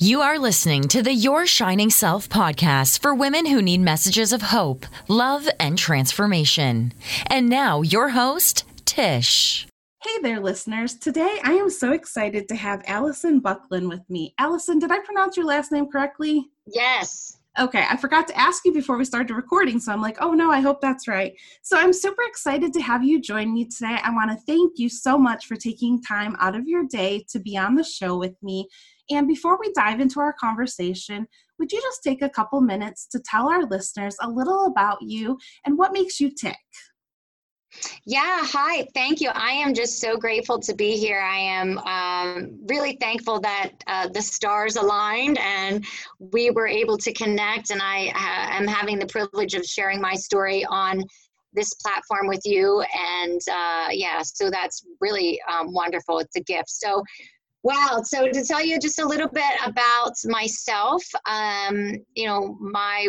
You are listening to the Your Shining Self podcast for women who need messages of hope, love, and transformation. And now, your host, Tish. Hey there, listeners. Today I am so excited to have Allison Buckland with me. Allison, did I pronounce your last name correctly? Yes. Okay, I forgot to ask you before we started recording, so I'm like, oh no, I hope that's right. So I'm super excited to have you join me today. I want to thank you so much for taking time out of your day to be on the show with me and before we dive into our conversation, would you just take a couple minutes to tell our listeners a little about you and what makes you tick? Yeah, hi. Thank you. I am just so grateful to be here. I am um, really thankful that uh, the stars aligned and we were able to connect. And I uh, am having the privilege of sharing my story on this platform with you. And uh, yeah, so that's really um, wonderful. It's a gift. So, Wow. So to tell you just a little bit about myself, um, you know, my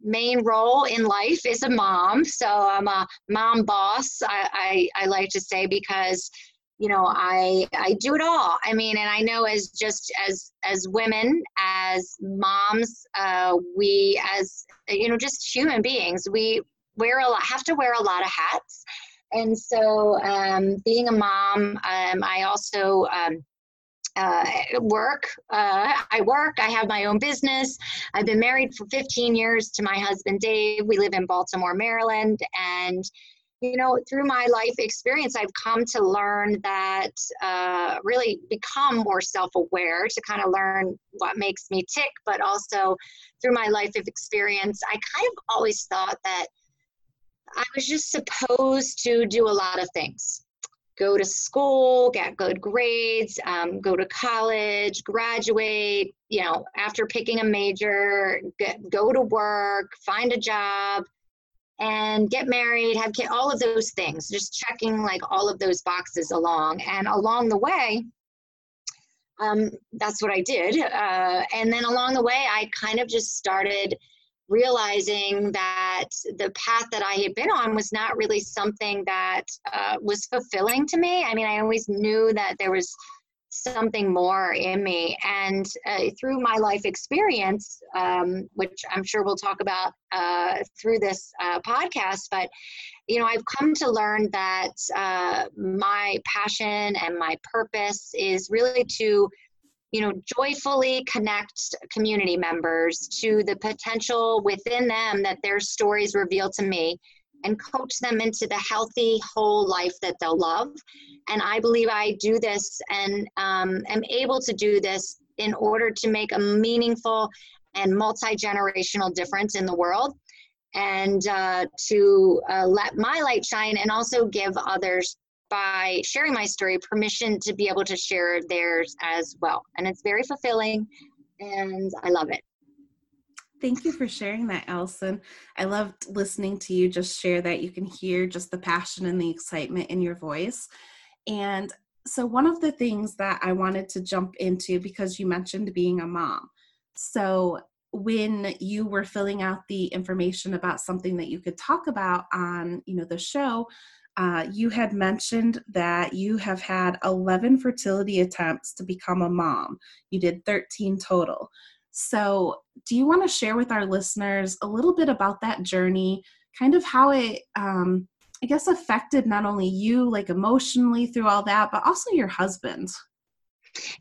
main role in life is a mom. So I'm a mom boss, I, I, I like to say, because you know i i do it all i mean and i know as just as as women as moms uh we as you know just human beings we wear a lot have to wear a lot of hats and so um being a mom um i also um uh, work. Uh, I work. I have my own business. I've been married for 15 years to my husband Dave. We live in Baltimore, Maryland, and you know, through my life experience, I've come to learn that uh, really become more self-aware to kind of learn what makes me tick, but also through my life of experience, I kind of always thought that I was just supposed to do a lot of things go to school, get good grades, um, go to college, graduate, you know, after picking a major, get, go to work, find a job, and get married, have kids, all of those things, just checking like all of those boxes along. And along the way, um, that's what I did. Uh, and then along the way, I kind of just started realizing that the path that I had been on was not really something that uh, was fulfilling to me. I mean, I always knew that there was something more in me. And uh, through my life experience, um, which I'm sure we'll talk about uh, through this uh, podcast, but you know, I've come to learn that uh, my passion and my purpose is really to you know, joyfully connect community members to the potential within them that their stories reveal to me and coach them into the healthy, whole life that they'll love. And I believe I do this and um, am able to do this in order to make a meaningful and multi generational difference in the world and uh, to uh, let my light shine and also give others by sharing my story permission to be able to share theirs as well. And it's very fulfilling and I love it. Thank you for sharing that, Allison. I loved listening to you just share that. You can hear just the passion and the excitement in your voice. And so, one of the things that I wanted to jump into because you mentioned being a mom. So, when you were filling out the information about something that you could talk about on, you know, the show, uh, you had mentioned that you have had 11 fertility attempts to become a mom. You did 13 total. So, do you want to share with our listeners a little bit about that journey, kind of how it, um, I guess, affected not only you, like emotionally through all that, but also your husband?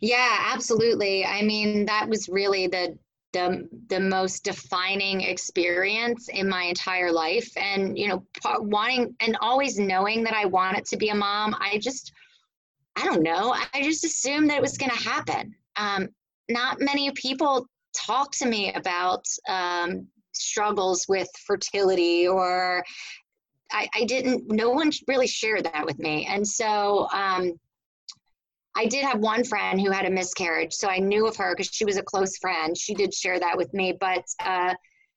Yeah, absolutely. I mean, that was really the the the most defining experience in my entire life. And you know wanting and always knowing that I wanted to be a mom I just I don't know. I just assumed that it was going to happen. Um, not many people talk to me about um, struggles with fertility or I, I, didn't no one really shared that with me. And so um, I did have one friend who had a miscarriage, so I knew of her because she was a close friend. She did share that with me, but uh,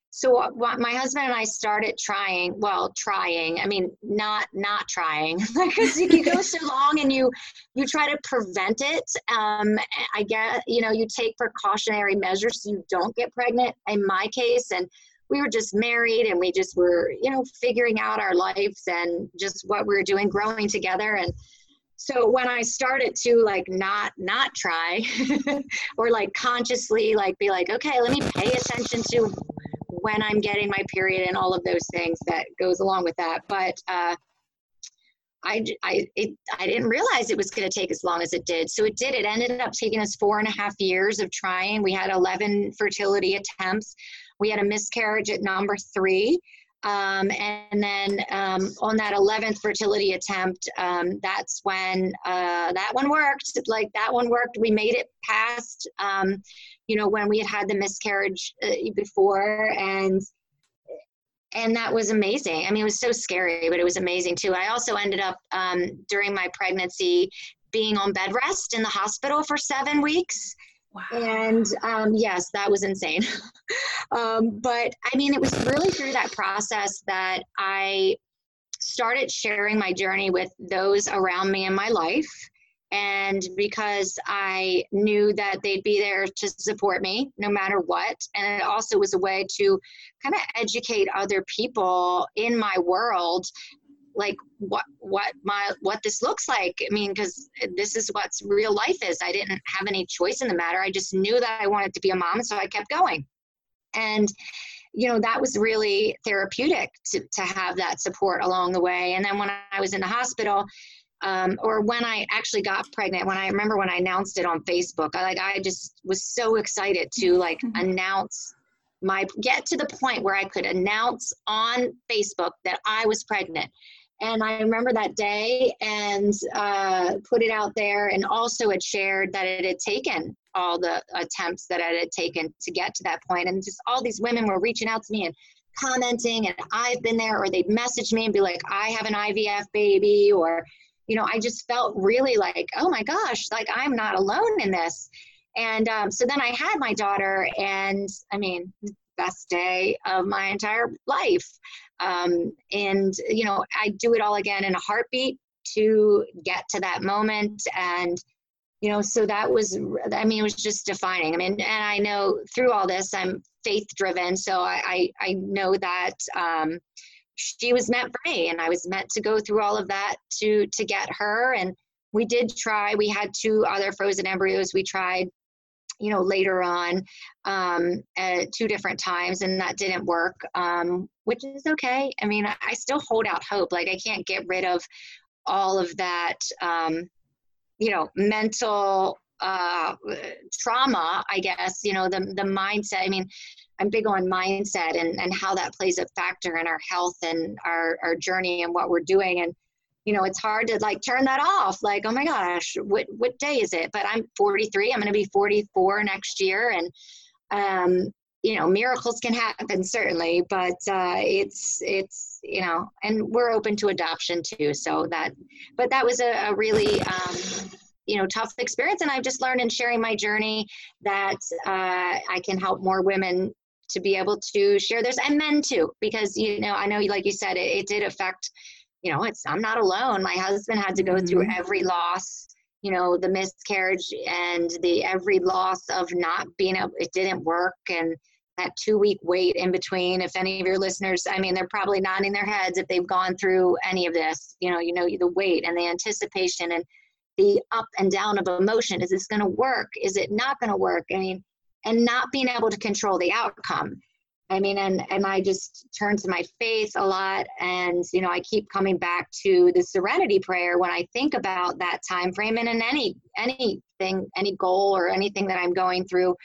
so my husband and I started trying. Well, trying. I mean, not not trying because you go so long and you you try to prevent it. Um, I get you know you take precautionary measures so you don't get pregnant. In my case, and we were just married and we just were you know figuring out our lives and just what we were doing, growing together and so when i started to like not not try or like consciously like be like okay let me pay attention to when i'm getting my period and all of those things that goes along with that but uh I, I, it, I didn't realize it was going to take as long as it did. So it did. It ended up taking us four and a half years of trying. We had 11 fertility attempts. We had a miscarriage at number three. Um, and then um, on that 11th fertility attempt, um, that's when uh, that one worked. Like that one worked. We made it past, um, you know, when we had had the miscarriage uh, before, and and that was amazing. I mean, it was so scary, but it was amazing too. I also ended up um, during my pregnancy being on bed rest in the hospital for seven weeks. Wow. And um, yes, that was insane. um, but I mean, it was really through that process that I started sharing my journey with those around me in my life. And because I knew that they'd be there to support me no matter what. And it also was a way to kind of educate other people in my world like what what my what this looks like. I mean because this is what's real life is. I didn't have any choice in the matter. I just knew that i wanted to be a mom so i kept going. And you know that was really therapeutic to, to have that support along the way. And then when i was in the hospital um, or when i actually got pregnant when i remember when i announced it on facebook i like i just was so excited to like mm-hmm. announce my get to the point where i could announce on facebook that i was pregnant and I remember that day and uh, put it out there, and also it shared that it had taken all the attempts that it had taken to get to that point, and just all these women were reaching out to me and commenting, and I've been there, or they'd message me and be like, "I have an IVF baby," or you know, I just felt really like, "Oh my gosh, like I'm not alone in this." And um, so then I had my daughter, and I mean, best day of my entire life. Um, and, you know, I do it all again in a heartbeat to get to that moment. And, you know, so that was, I mean, it was just defining. I mean, and I know through all this, I'm faith driven. So I, I, I know that, um, she was meant for me and I was meant to go through all of that to, to get her. And we did try, we had two other frozen embryos we tried you know, later on um, at two different times, and that didn't work, um, which is okay. I mean, I still hold out hope. Like, I can't get rid of all of that, um, you know, mental uh, trauma, I guess, you know, the, the mindset. I mean, I'm big on mindset and, and how that plays a factor in our health and our, our journey and what we're doing. And you know, it's hard to like turn that off. Like, oh my gosh, what what day is it? But I'm 43. I'm going to be 44 next year, and um, you know, miracles can happen certainly. But uh, it's it's you know, and we're open to adoption too. So that, but that was a, a really um, you know tough experience, and I've just learned in sharing my journey that uh, I can help more women to be able to share this and men too because you know i know like you said it, it did affect you know, it's I'm not alone. My husband had to go mm-hmm. through every loss, you know, the miscarriage and the every loss of not being able it didn't work and that two week wait in between. If any of your listeners, I mean, they're probably nodding their heads if they've gone through any of this, you know, you know, the wait and the anticipation and the up and down of emotion. Is this going to work? Is it not going to work? I mean, and not being able to control the outcome. I mean, and and I just turn to my faith a lot, and you know, I keep coming back to the Serenity Prayer when I think about that time frame, and in any anything, any goal or anything that I'm going through,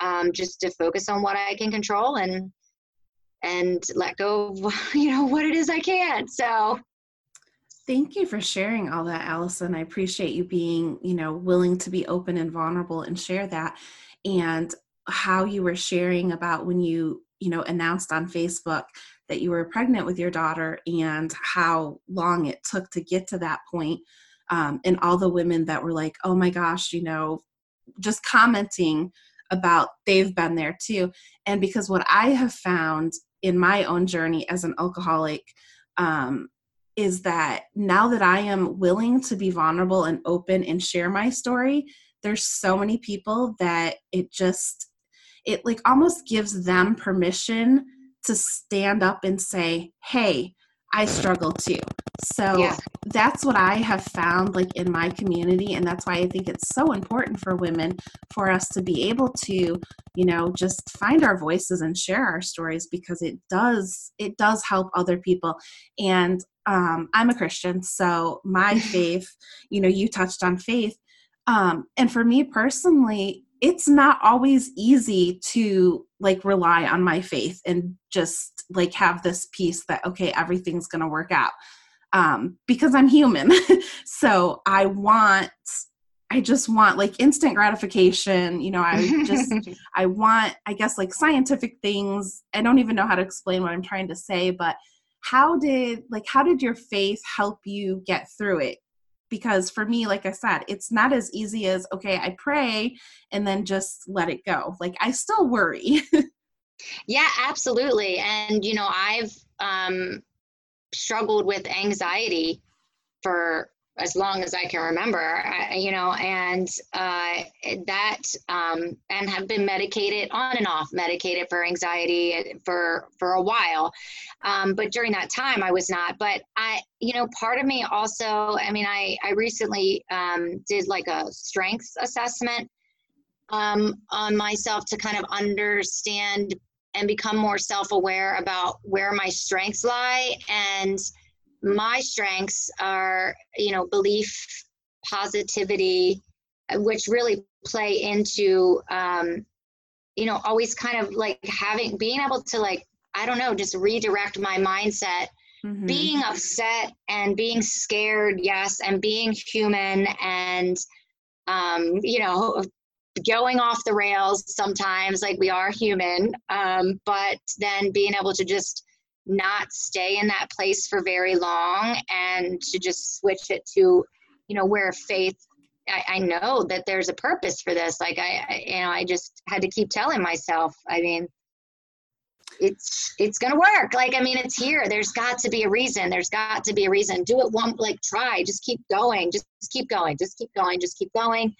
um, just to focus on what I can control and and let go of you know what it is I can't. So. Thank you for sharing all that, Allison. I appreciate you being, you know, willing to be open and vulnerable and share that. And how you were sharing about when you you know announced on facebook that you were pregnant with your daughter and how long it took to get to that point um, and all the women that were like oh my gosh you know just commenting about they've been there too. And because what i have found in my own journey as an alcoholic um, is that now that i am willing to be vulnerable and open and share my story there's so many people that it just it like almost gives them permission to stand up and say, hey, I struggle too. So yeah. that's what I have found like in my community and that's why I think it's so important for women for us to be able to, you know, just find our voices and share our stories because it does it does help other people. And um I'm a Christian, so my faith, you know, you touched on faith. Um and for me personally, it's not always easy to like rely on my faith and just like have this peace that okay everything's going to work out um, because I'm human. so I want, I just want like instant gratification. You know, I just, I want, I guess, like scientific things. I don't even know how to explain what I'm trying to say, but how did, like, how did your faith help you get through it? Because for me, like I said, it's not as easy as, okay, I pray and then just let it go. Like, I still worry. yeah, absolutely. And, you know, I've, um, struggled with anxiety for as long as I can remember, I, you know, and uh, that, um, and have been medicated on and off, medicated for anxiety for for a while. Um, but during that time, I was not. But I, you know, part of me also, I mean, I I recently um, did like a strengths assessment um, on myself to kind of understand and become more self-aware about where my strengths lie and my strengths are you know belief positivity which really play into um, you know always kind of like having being able to like i don't know just redirect my mindset mm-hmm. being upset and being scared yes and being human and um, you know going off the rails sometimes like we are human um, but then being able to just not stay in that place for very long and to just switch it to you know where faith I, I know that there's a purpose for this. Like I, I you know i just had to keep telling myself i mean it's it's gonna work. Like i mean it's here. There's got to be a reason. There's got to be a reason. Do it one like try. Just keep going. Just, just keep going. Just keep going. Just keep going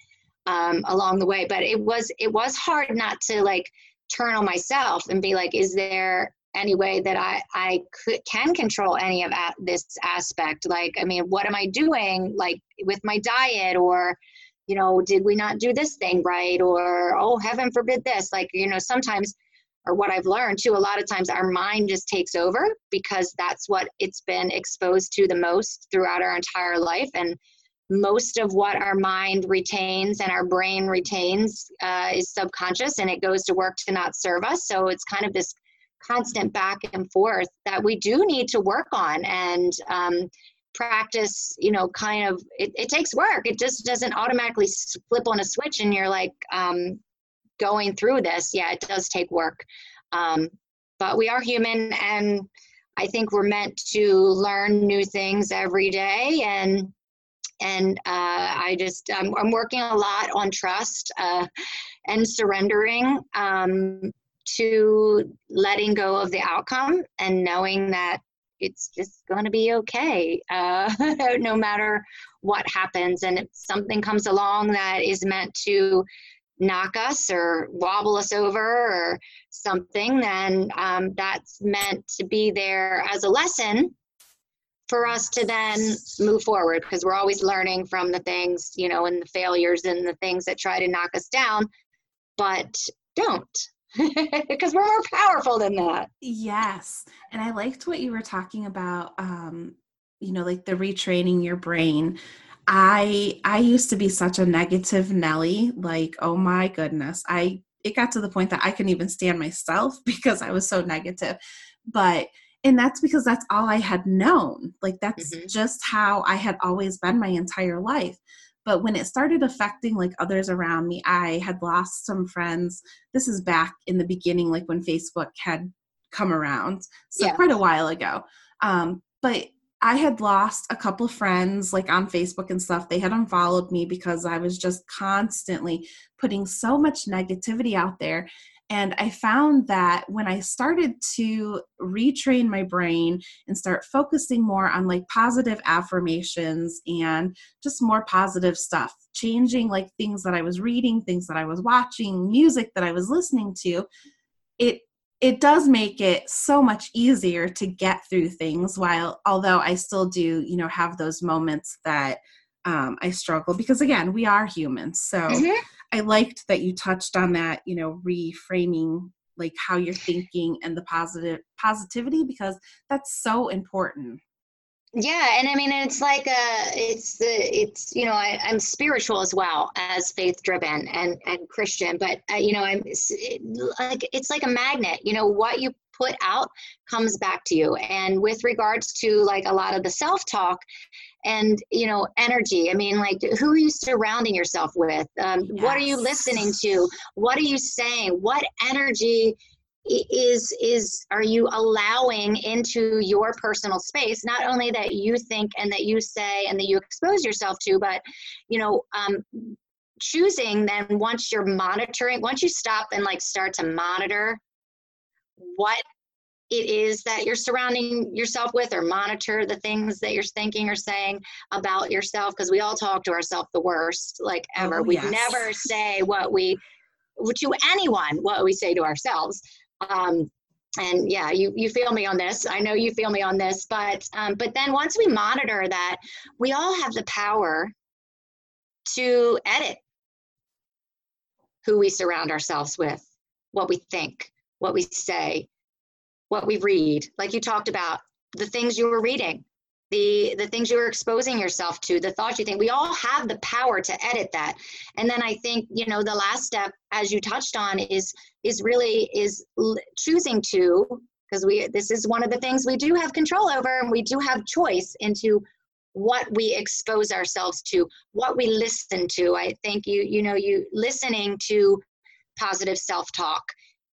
um, along the way. But it was it was hard not to like turn on myself and be like, is there any way that I I could can control any of this aspect? Like, I mean, what am I doing like with my diet or you know, did we not do this thing right? Or, oh, heaven forbid this. Like, you know, sometimes, or what I've learned too, a lot of times our mind just takes over because that's what it's been exposed to the most throughout our entire life. And most of what our mind retains and our brain retains uh, is subconscious and it goes to work to not serve us. So it's kind of this constant back and forth that we do need to work on and um, practice, you know, kind of, it, it, takes work. It just doesn't automatically flip on a switch and you're like um, going through this. Yeah, it does take work. Um, but we are human and I think we're meant to learn new things every day and and uh, I just I'm, I'm, working a lot on trust uh, and surrendering um, to letting go of the outcome and knowing that it's just going to be okay uh, no matter what happens. And if something comes along that is meant to knock us or wobble us over or something then um, that's meant to be there as a lesson for us to then move forward because we're always learning from the things, you know, and the failures and the things that try to knock us down, but don't because we're more powerful than that. Yes. And I liked what you were talking about, um, you know, like the retraining your brain. I I used to be such a negative Nelly, like, oh my goodness. I it got to the point that I couldn't even stand myself because I was so negative. But and that's because that's all I had known. Like that's mm-hmm. just how I had always been my entire life. But when it started affecting like others around me, I had lost some friends. This is back in the beginning, like when Facebook had come around, so yeah. quite a while ago. Um, but I had lost a couple friends like on Facebook and stuff. They had unfollowed me because I was just constantly putting so much negativity out there. And I found that when I started to retrain my brain and start focusing more on like positive affirmations and just more positive stuff, changing like things that I was reading, things that I was watching, music that I was listening to, it it does make it so much easier to get through things while although i still do you know have those moments that um, i struggle because again we are humans so mm-hmm. I liked that you touched on that you know reframing like how you're thinking and the positive positivity because that's so important. Yeah and i mean it's like a uh, it's it's you know I, i'm spiritual as well as faith driven and and christian but uh, you know i'm it, like it's like a magnet you know what you put out comes back to you. And with regards to like a lot of the self talk and you know energy. I mean like who are you surrounding yourself with? Um, yes. what are you listening to? What are you saying? What energy is is are you allowing into your personal space? Not only that you think and that you say and that you expose yourself to but you know um, choosing then once you're monitoring once you stop and like start to monitor what it is that you're surrounding yourself with or monitor the things that you're thinking or saying about yourself because we all talk to ourselves the worst like ever oh, we yes. never say what we to anyone what we say to ourselves um, and yeah, you, you feel me on this. I know you feel me on this, but um, but then once we monitor that, we all have the power to edit who we surround ourselves with, what we think, what we say, what we read. Like you talked about, the things you were reading, the the things you were exposing yourself to the thoughts you think we all have the power to edit that and then i think you know the last step as you touched on is is really is choosing to because we this is one of the things we do have control over and we do have choice into what we expose ourselves to what we listen to i think you you know you listening to positive self-talk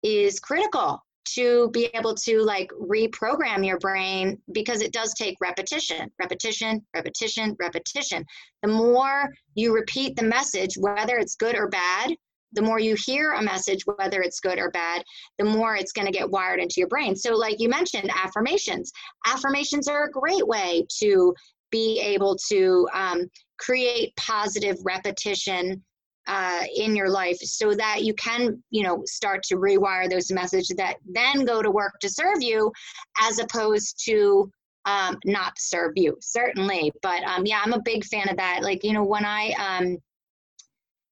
is critical to be able to like reprogram your brain because it does take repetition, repetition, repetition, repetition. The more you repeat the message, whether it's good or bad, the more you hear a message, whether it's good or bad, the more it's going to get wired into your brain. So, like you mentioned, affirmations. Affirmations are a great way to be able to um, create positive repetition uh, in your life so that you can you know start to rewire those messages that then go to work to serve you as opposed to um, not serve you certainly. But um, yeah i'm a big fan of that. Like you know when i um,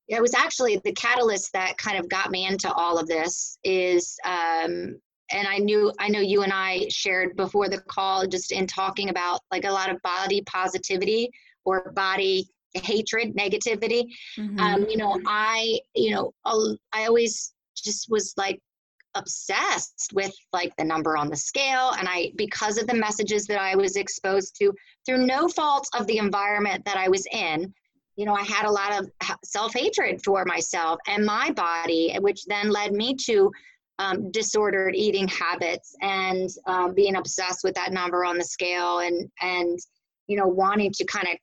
it was actually the catalyst that kind of got me into all of this is um, and i knew i know you and i shared before the call just in talking about like a lot of body positivity or body hatred, negativity. Mm-hmm. Um, you know, I, you know, I always just was like obsessed with like the number on the scale and i because of the messages that i was exposed to through no fault of the environment that i was in you know i had a lot of self-hatred for myself and my body which then led me to um, disordered eating habits and um, being obsessed with that number on the scale and and you know wanting to kind of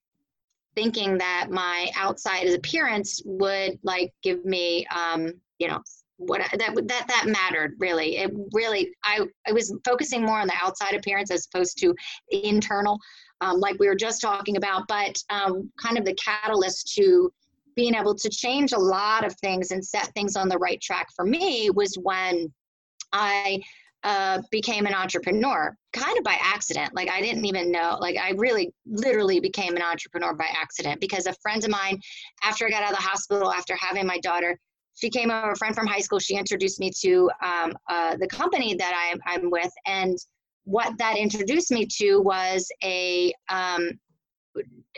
thinking that my outside appearance would like give me um you know what that that that mattered really. It really i i was focusing more on the outside appearance as opposed to internal um, like we were just talking about but um, kind of the catalyst to being able to change a lot of things and set things on the right track for me was when i uh, became an entrepreneur kind of by accident. Like I didn't even know, like I really literally became an entrepreneur by accident because a friend of mine, after I got out of the hospital, after having my daughter, she came over, a friend from high school, she introduced me to um, uh, the company that I'm, I'm with. And what that introduced me to was a, um,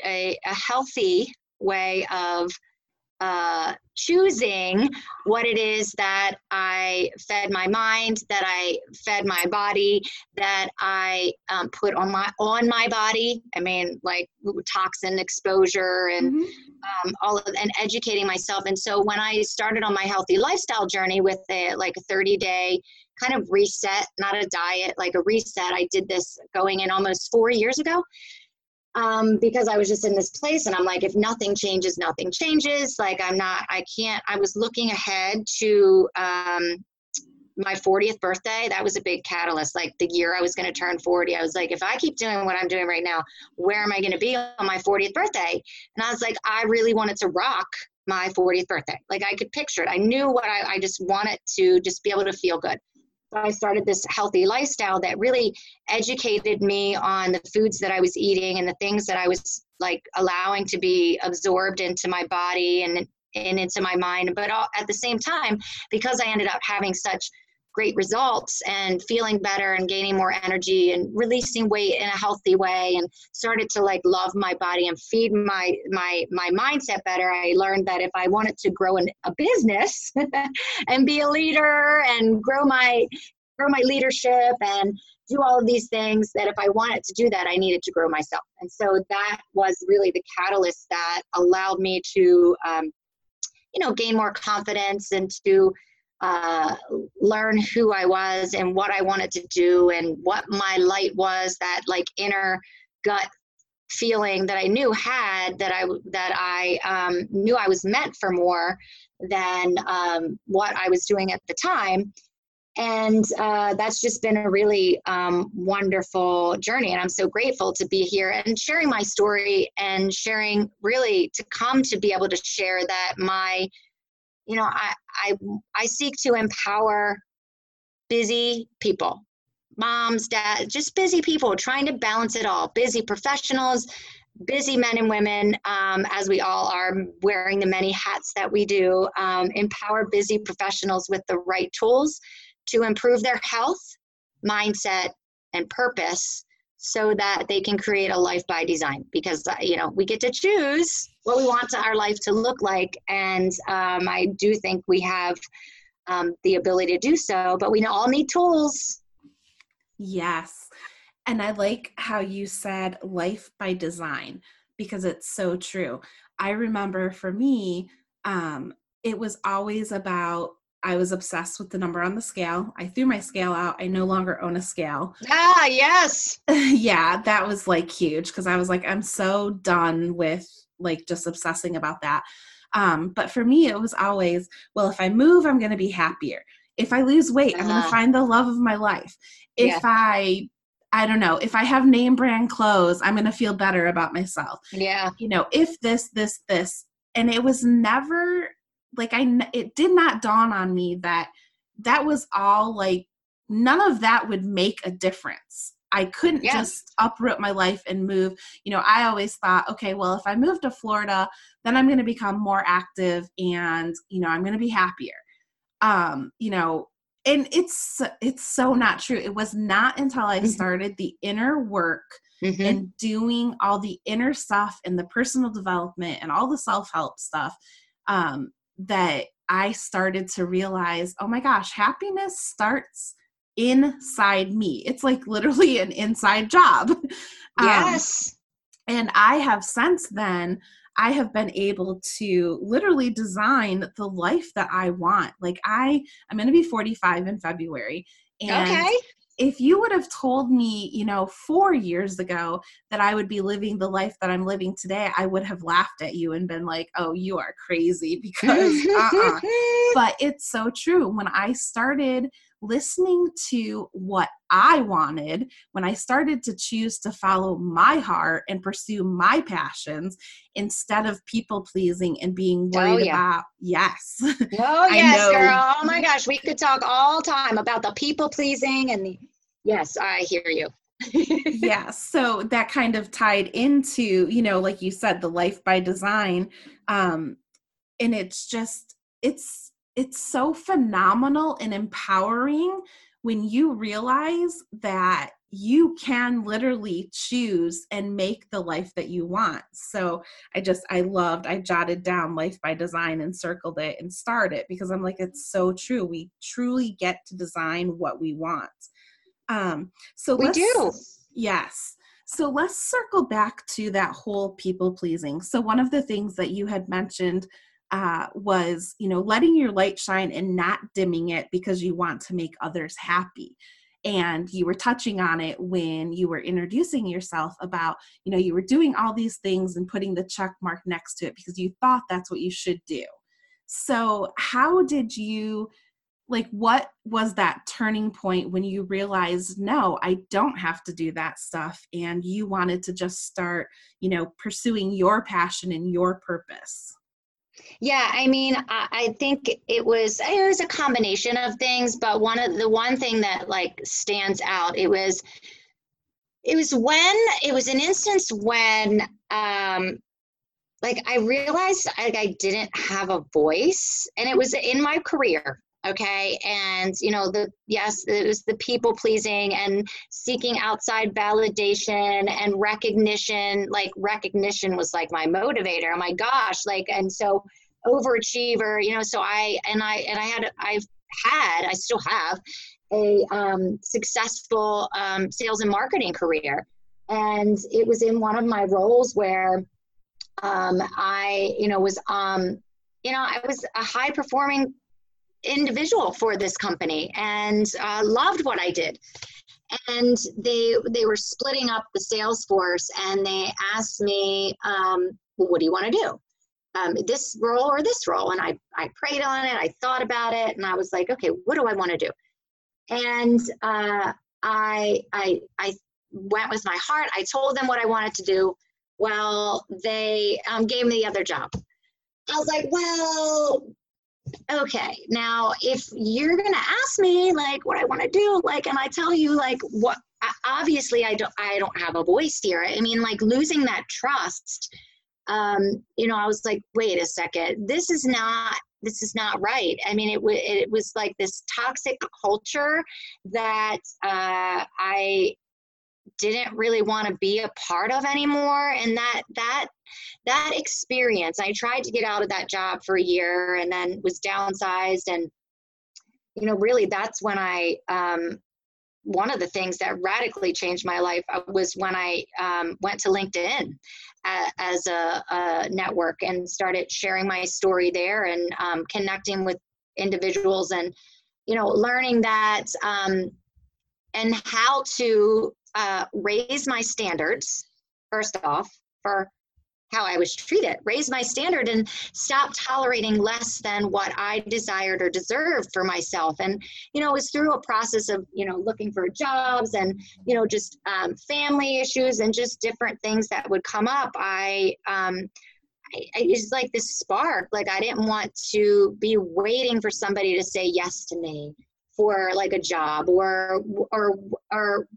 a, a healthy way of uh, choosing what it is that I fed my mind, that I fed my body, that I um, put on my on my body. I mean, like toxin exposure and mm-hmm. um, all of and educating myself. And so when I started on my healthy lifestyle journey with a like a 30 day kind of reset, not a diet, like a reset. I did this going in almost four years ago um, because I was just in this place and I'm like, if nothing changes, nothing changes. Like, I'm not, I can't, I was looking ahead to um, my 40th birthday. That was a big catalyst. Like, the year I was going to turn 40, I was like, if I keep doing what I'm doing right now, where am I going to be on my 40th birthday? And I was like, I really wanted to rock my 40th birthday. Like, I could picture it. I knew what I, I just wanted to just be able to feel good. I started this healthy lifestyle that really educated me on the foods that I was eating and the things that I was like allowing to be absorbed into my body and and into my mind. But all, at the same time, because I ended up having such great results and feeling better and gaining more energy and releasing weight in a healthy way and started to like love my body and feed my my my mindset better i learned that if i wanted to grow in a business and be a leader and grow my grow my leadership and do all of these things that if i wanted to do that i needed to grow myself. And so that was really the catalyst that allowed me to um, you know gain more confidence and to uh, learn who I was and what I wanted to do and what my light was that like inner gut feeling that I knew had that I that I um, knew I was meant for more than um, what I was doing at the time. And uh, that's just been a really um, wonderful journey. And i'm so grateful to be here and sharing my story and sharing really to come to be able to share that my you know i i, I seek to empower busy people moms dad just busy people trying to balance it all busy professionals busy men and women um, as we all are wearing the many hats that we do um, empower busy professionals with the right tools to improve their health, mindset, and purpose so that they can create a life by design because uh, you know we get to choose what we want our life to look like and um, i do think we have um, the ability to do so but we all need tools. Yes. And i like how you said life by design because it's so true. I remember for me um, it was always about I was obsessed with the number on the scale. I threw my scale out. I no longer own a scale. Ah, yes. yeah, that was like huge because I was like, I'm so done with like just obsessing about that. Um, but for me, it was always, well, if I move, I'm going to be happier. If I lose weight, uh-huh. I'm going to find the love of my life. If yeah. I I don't know, if I have name brand clothes, I'm going to feel better about myself. Yeah. You know, if this, this, this. And it was never like I it did not dawn on me that that was all like none of that would make a difference. I couldn't yes. just uproot my life and move. You know, I always thought, okay, well, if I move to Florida, then I'm going to become more active and, you know, I'm going to be happier. Um, you know, and it's it's so not true. It was not until I mm-hmm. started the inner work mm-hmm. and doing all the inner stuff and the personal development and all the self-help stuff um that I started to realize, oh my gosh, happiness starts inside me. It's like literally an inside job. Um, yes. Um, and I have since then, I have been able to literally design the life that I want. Like I, I'm going to be 45 in February. And okay if you would have told me, you know, four years ago that I would be living the life that I'm living today, I would have laughed at you and been like, oh, you are crazy because, uh-uh. but it's so true. When I started listening to what I wanted, when I started to choose to follow my heart and pursue my passions instead of people pleasing and being oh, worried oh, yeah. about, yes. Oh, yes, girl. Oh my gosh, we could talk all time about the people pleasing and the, yes, I hear you. yeah so that kind of tied into you know like you said the life by design um and it's just it's it's so phenomenal and empowering when you realize that you can literally choose and make the life that you want. So I just, I loved, I jotted down life by design and circled it and starred it because I'm like, it's so true. We truly get to design what we want. Um, so we do. Yes. So let's circle back to that whole people pleasing. So one of the things that you had mentioned uh, was you know letting your light shine and not dimming it because you want to make others happy. And you were touching on it when you were introducing yourself about you know you were doing all these things and putting the check mark next to it because you thought that's what you should do. So how did you like what was that turning point when you realized no i don't have to do that stuff and you wanted to just start you know pursuing your passion and your purpose Yeah, I mean, I, I, think it was it was a combination of things, but one of the one thing that like stands out, it was it was when it was an instance when um like I realized like I didn't have a voice and it was in my career okay? And you know the yes it was the people pleasing and seeking outside validation and recognition like recognition was like my motivator. Oh my gosh like and so overachiever you know so i and i and i had i've had i still have a um, successful um, sales and marketing career. And it was in one of my roles where um, i you know was um, you know i was a high performing individual for this company and uh, loved what I did. And they they were splitting up the sales force, and they asked me, um, well, "What do you want to do? Um, this role or this role?" And I I prayed on it. I thought about it, and I was like, "Okay, what do I want to do?" And uh, I I I went with my heart. I told them what I wanted to do. Well, they um, gave me the other job. I was like, well, okay now if you're gonna ask me like what i want to do like and i tell you like what obviously i don't i don't have a voice here. I mean like losing that trust um you know i was like wait a second this is not this is not right. I mean it, w- it was like this toxic culture that uh, i didn't really want to be a part of anymore and that that that experience i tried to get out of that job for a year and then was downsized and you know really that's when i um, one of the things that radically changed my life uh, was when i um, went to linkedin uh, as a, a, network and started sharing my story there and um, connecting with individuals and you know learning that um, and how to uh, raise my standards first off for how I was treated, raise my standard and stop tolerating less than what I desired or deserved for myself. And, you know, it was through a process of, you know, looking for jobs and, you know, just um, family issues and just different things that would come up. I, um, I, it's like this spark. Like I didn't want to be waiting for somebody to say yes to me for like a job or or or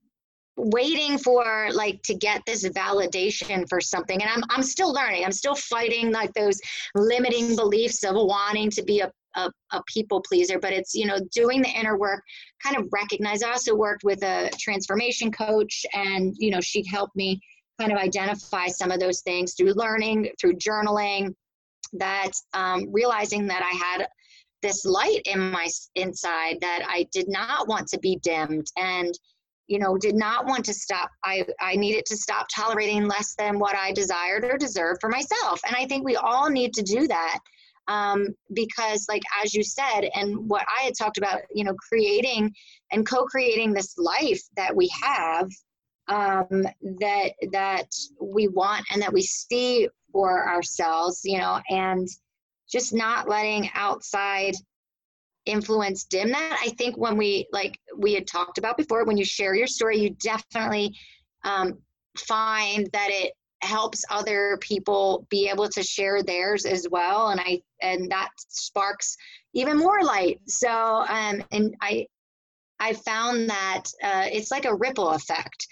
waiting for like to get this validation for something. And I'm, I'm still learning. I'm still fighting like those limiting beliefs of wanting to be a, a, a people pleaser. But it's you know doing the inner work kind of recognize i also worked with a transformation coach and you know she helped me kind of identify some of those things through learning through journaling that um, realizing that i had this light in my inside that i did not want to be dimmed. And you know did not want to stop i i needed to stop tolerating less than what i desired or deserved for myself. And i think we all need to do that um, because like as you said and what i had talked about you know creating and co-creating this life that we have um, that that we want and that we see for ourselves you know and just not letting outside influence dim that. I think when we like we had talked about before when you share your story you definitely um, find that it helps other people be able to share theirs as well and i and that sparks even more light. So um and i i found that uh, it's like a ripple effect.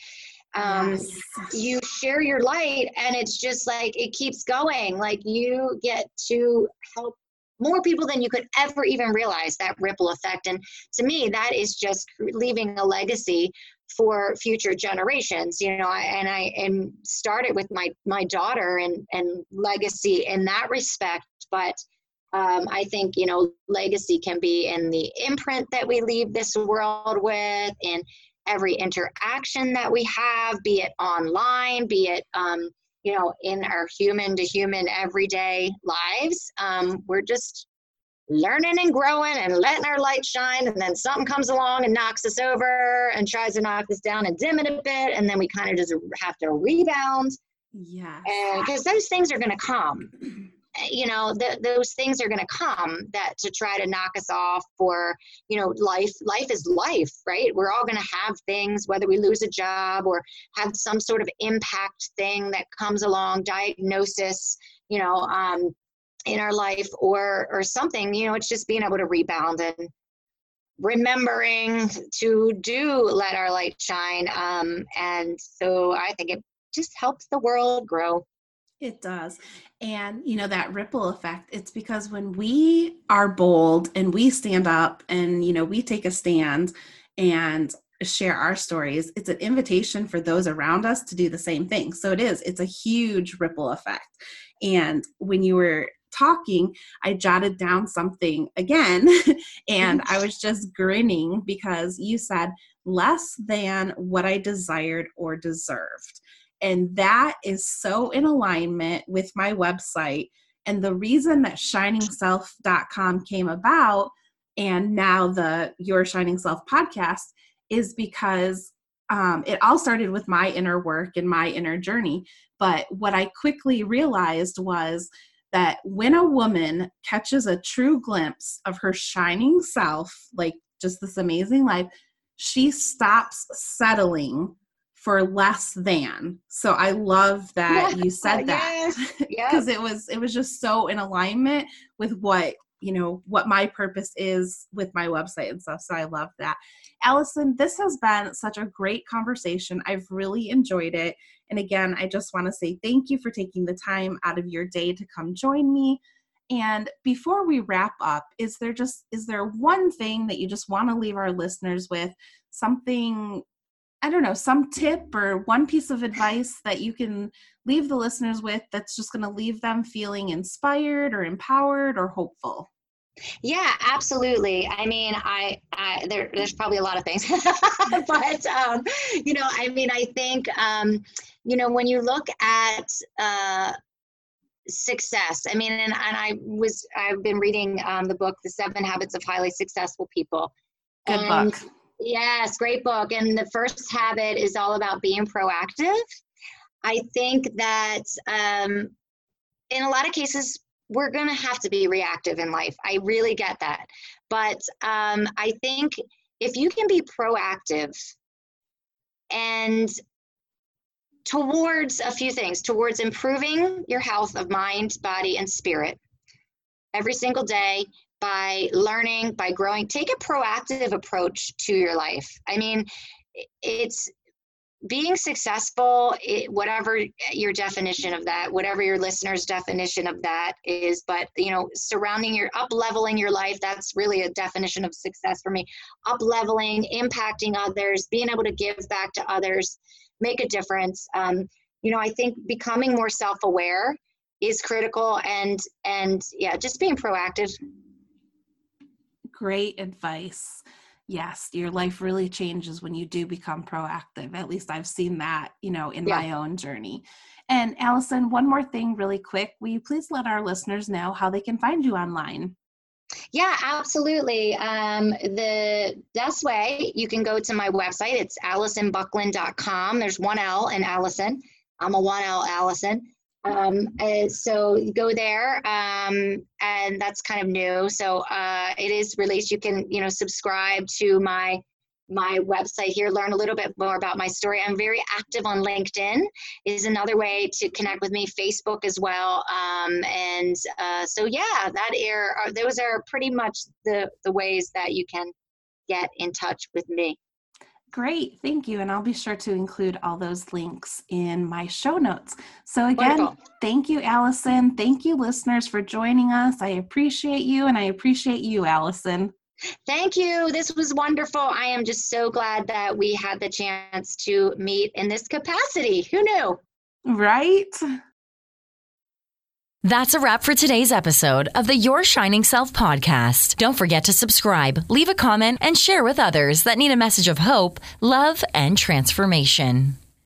Um, yes. you share your light and it's just like it keeps going. Like you get to help more people than you could ever even realize that ripple effect. And to me that is just leaving a legacy for future generations you know and i and started with my my daughter and and legacy in that respect. But um, i think you know legacy can be in the imprint that we leave this world with in every interaction that we have be it online be it um, you know, in our human to human everyday lives. Um, we're just learning and growing and letting our light shine. And then something comes along and knocks us over and tries to knock us down and dim it a bit. And then we kind of just have to rebound. Yeah. Because those things are going to come. you know the, those things are going to come that to try to knock us off for you know life life is life right? We're all going to have things whether we lose a job or have some sort of impact thing that comes along diagnosis you know um, in our life or or something you know it's just being able to rebound and remembering to do let our light shine um, and so i think it just helps the world grow it does. And you know that ripple effect it's because when we are bold and we stand up and you know we take a stand and share our stories it's an invitation for those around us to do the same thing. So it is it's a huge ripple effect. And when you were talking, I jotted down something again and I was just grinning because you said less than what I desired or deserved. And that is so in alignment with my website. And the reason that shiningself.com came about and now the Your Shining Self podcast is because um, it all started with my inner work and my inner journey. But what I quickly realized was that when a woman catches a true glimpse of her shining self, like just this amazing life, she stops settling for less than. So I love that you said that. because yes. it was it was just so in alignment with what you know what my purpose is with my website and stuff so i love that. Alison this has been such a great conversation. I've really enjoyed it. And again i just want to say thank you for taking the time out of your day to come join me. And before we wrap up is there just is there one thing that you just want to leave our listeners with? Something I don't know, some tip or one piece of advice that you can leave the listeners with that's just going to leave them feeling inspired or empowered or hopeful? Yeah, absolutely. I mean, I, I there, there's probably a lot of things, but um, you know, I mean, I think um, you know when you look at uh, success. I mean, and, and I was I've been reading um, the book, The Seven Habits of Highly Successful People. Good and, book. Yes, great book. And the first habit is all about being proactive. I think that um, in a lot of cases, we're going to have to be reactive in life. I really get that. But um, I think if you can be proactive and towards a few things, towards improving your health of mind, body, and spirit every single day, by learning, by growing. Take a proactive approach to your life. I mean, it's being successful, it, whatever your definition of that, whatever your listener's definition of that is, but you know, surrounding your up leveling your life, that's really a definition of success for me. Up leveling, impacting others, being able to give back to others, make a difference. Um, you know, I think becoming more self aware is critical and and yeah, just being proactive great advice. Yes, your life really changes when you do become proactive. At least I've seen that, you know, in yeah. my own journey. And Alison, one more thing really quick. Will you please let our listeners know how they can find you online? Yeah, absolutely. Um, the best way you can go to my website. It's AlisonBuckland.com. There's one L in Alison. I'm a one L Alison. Um, so go there, um, and that's kind of new. So uh, it is released. You can, you know, subscribe to my my website here, learn a little bit more about my story. I'm very active on LinkedIn. Is another way to connect with me. Facebook as well. Um, and uh, so yeah, that. Are, those are pretty much the the ways that you can get in touch with me. Great, thank you. And I'll be sure to include all those links in my show notes. So, again, Wonderful. thank you, Alison. Thank you, listeners, for joining us. I appreciate you, and I appreciate you, Alison. Thank you. This was wonderful. I am just so glad that we had the chance to meet in this capacity. Who knew? Right? That's a wrap for today's episode of the Your Shining Self podcast. Don't forget to subscribe, leave a comment, and share with others that need a message of hope, love, and transformation.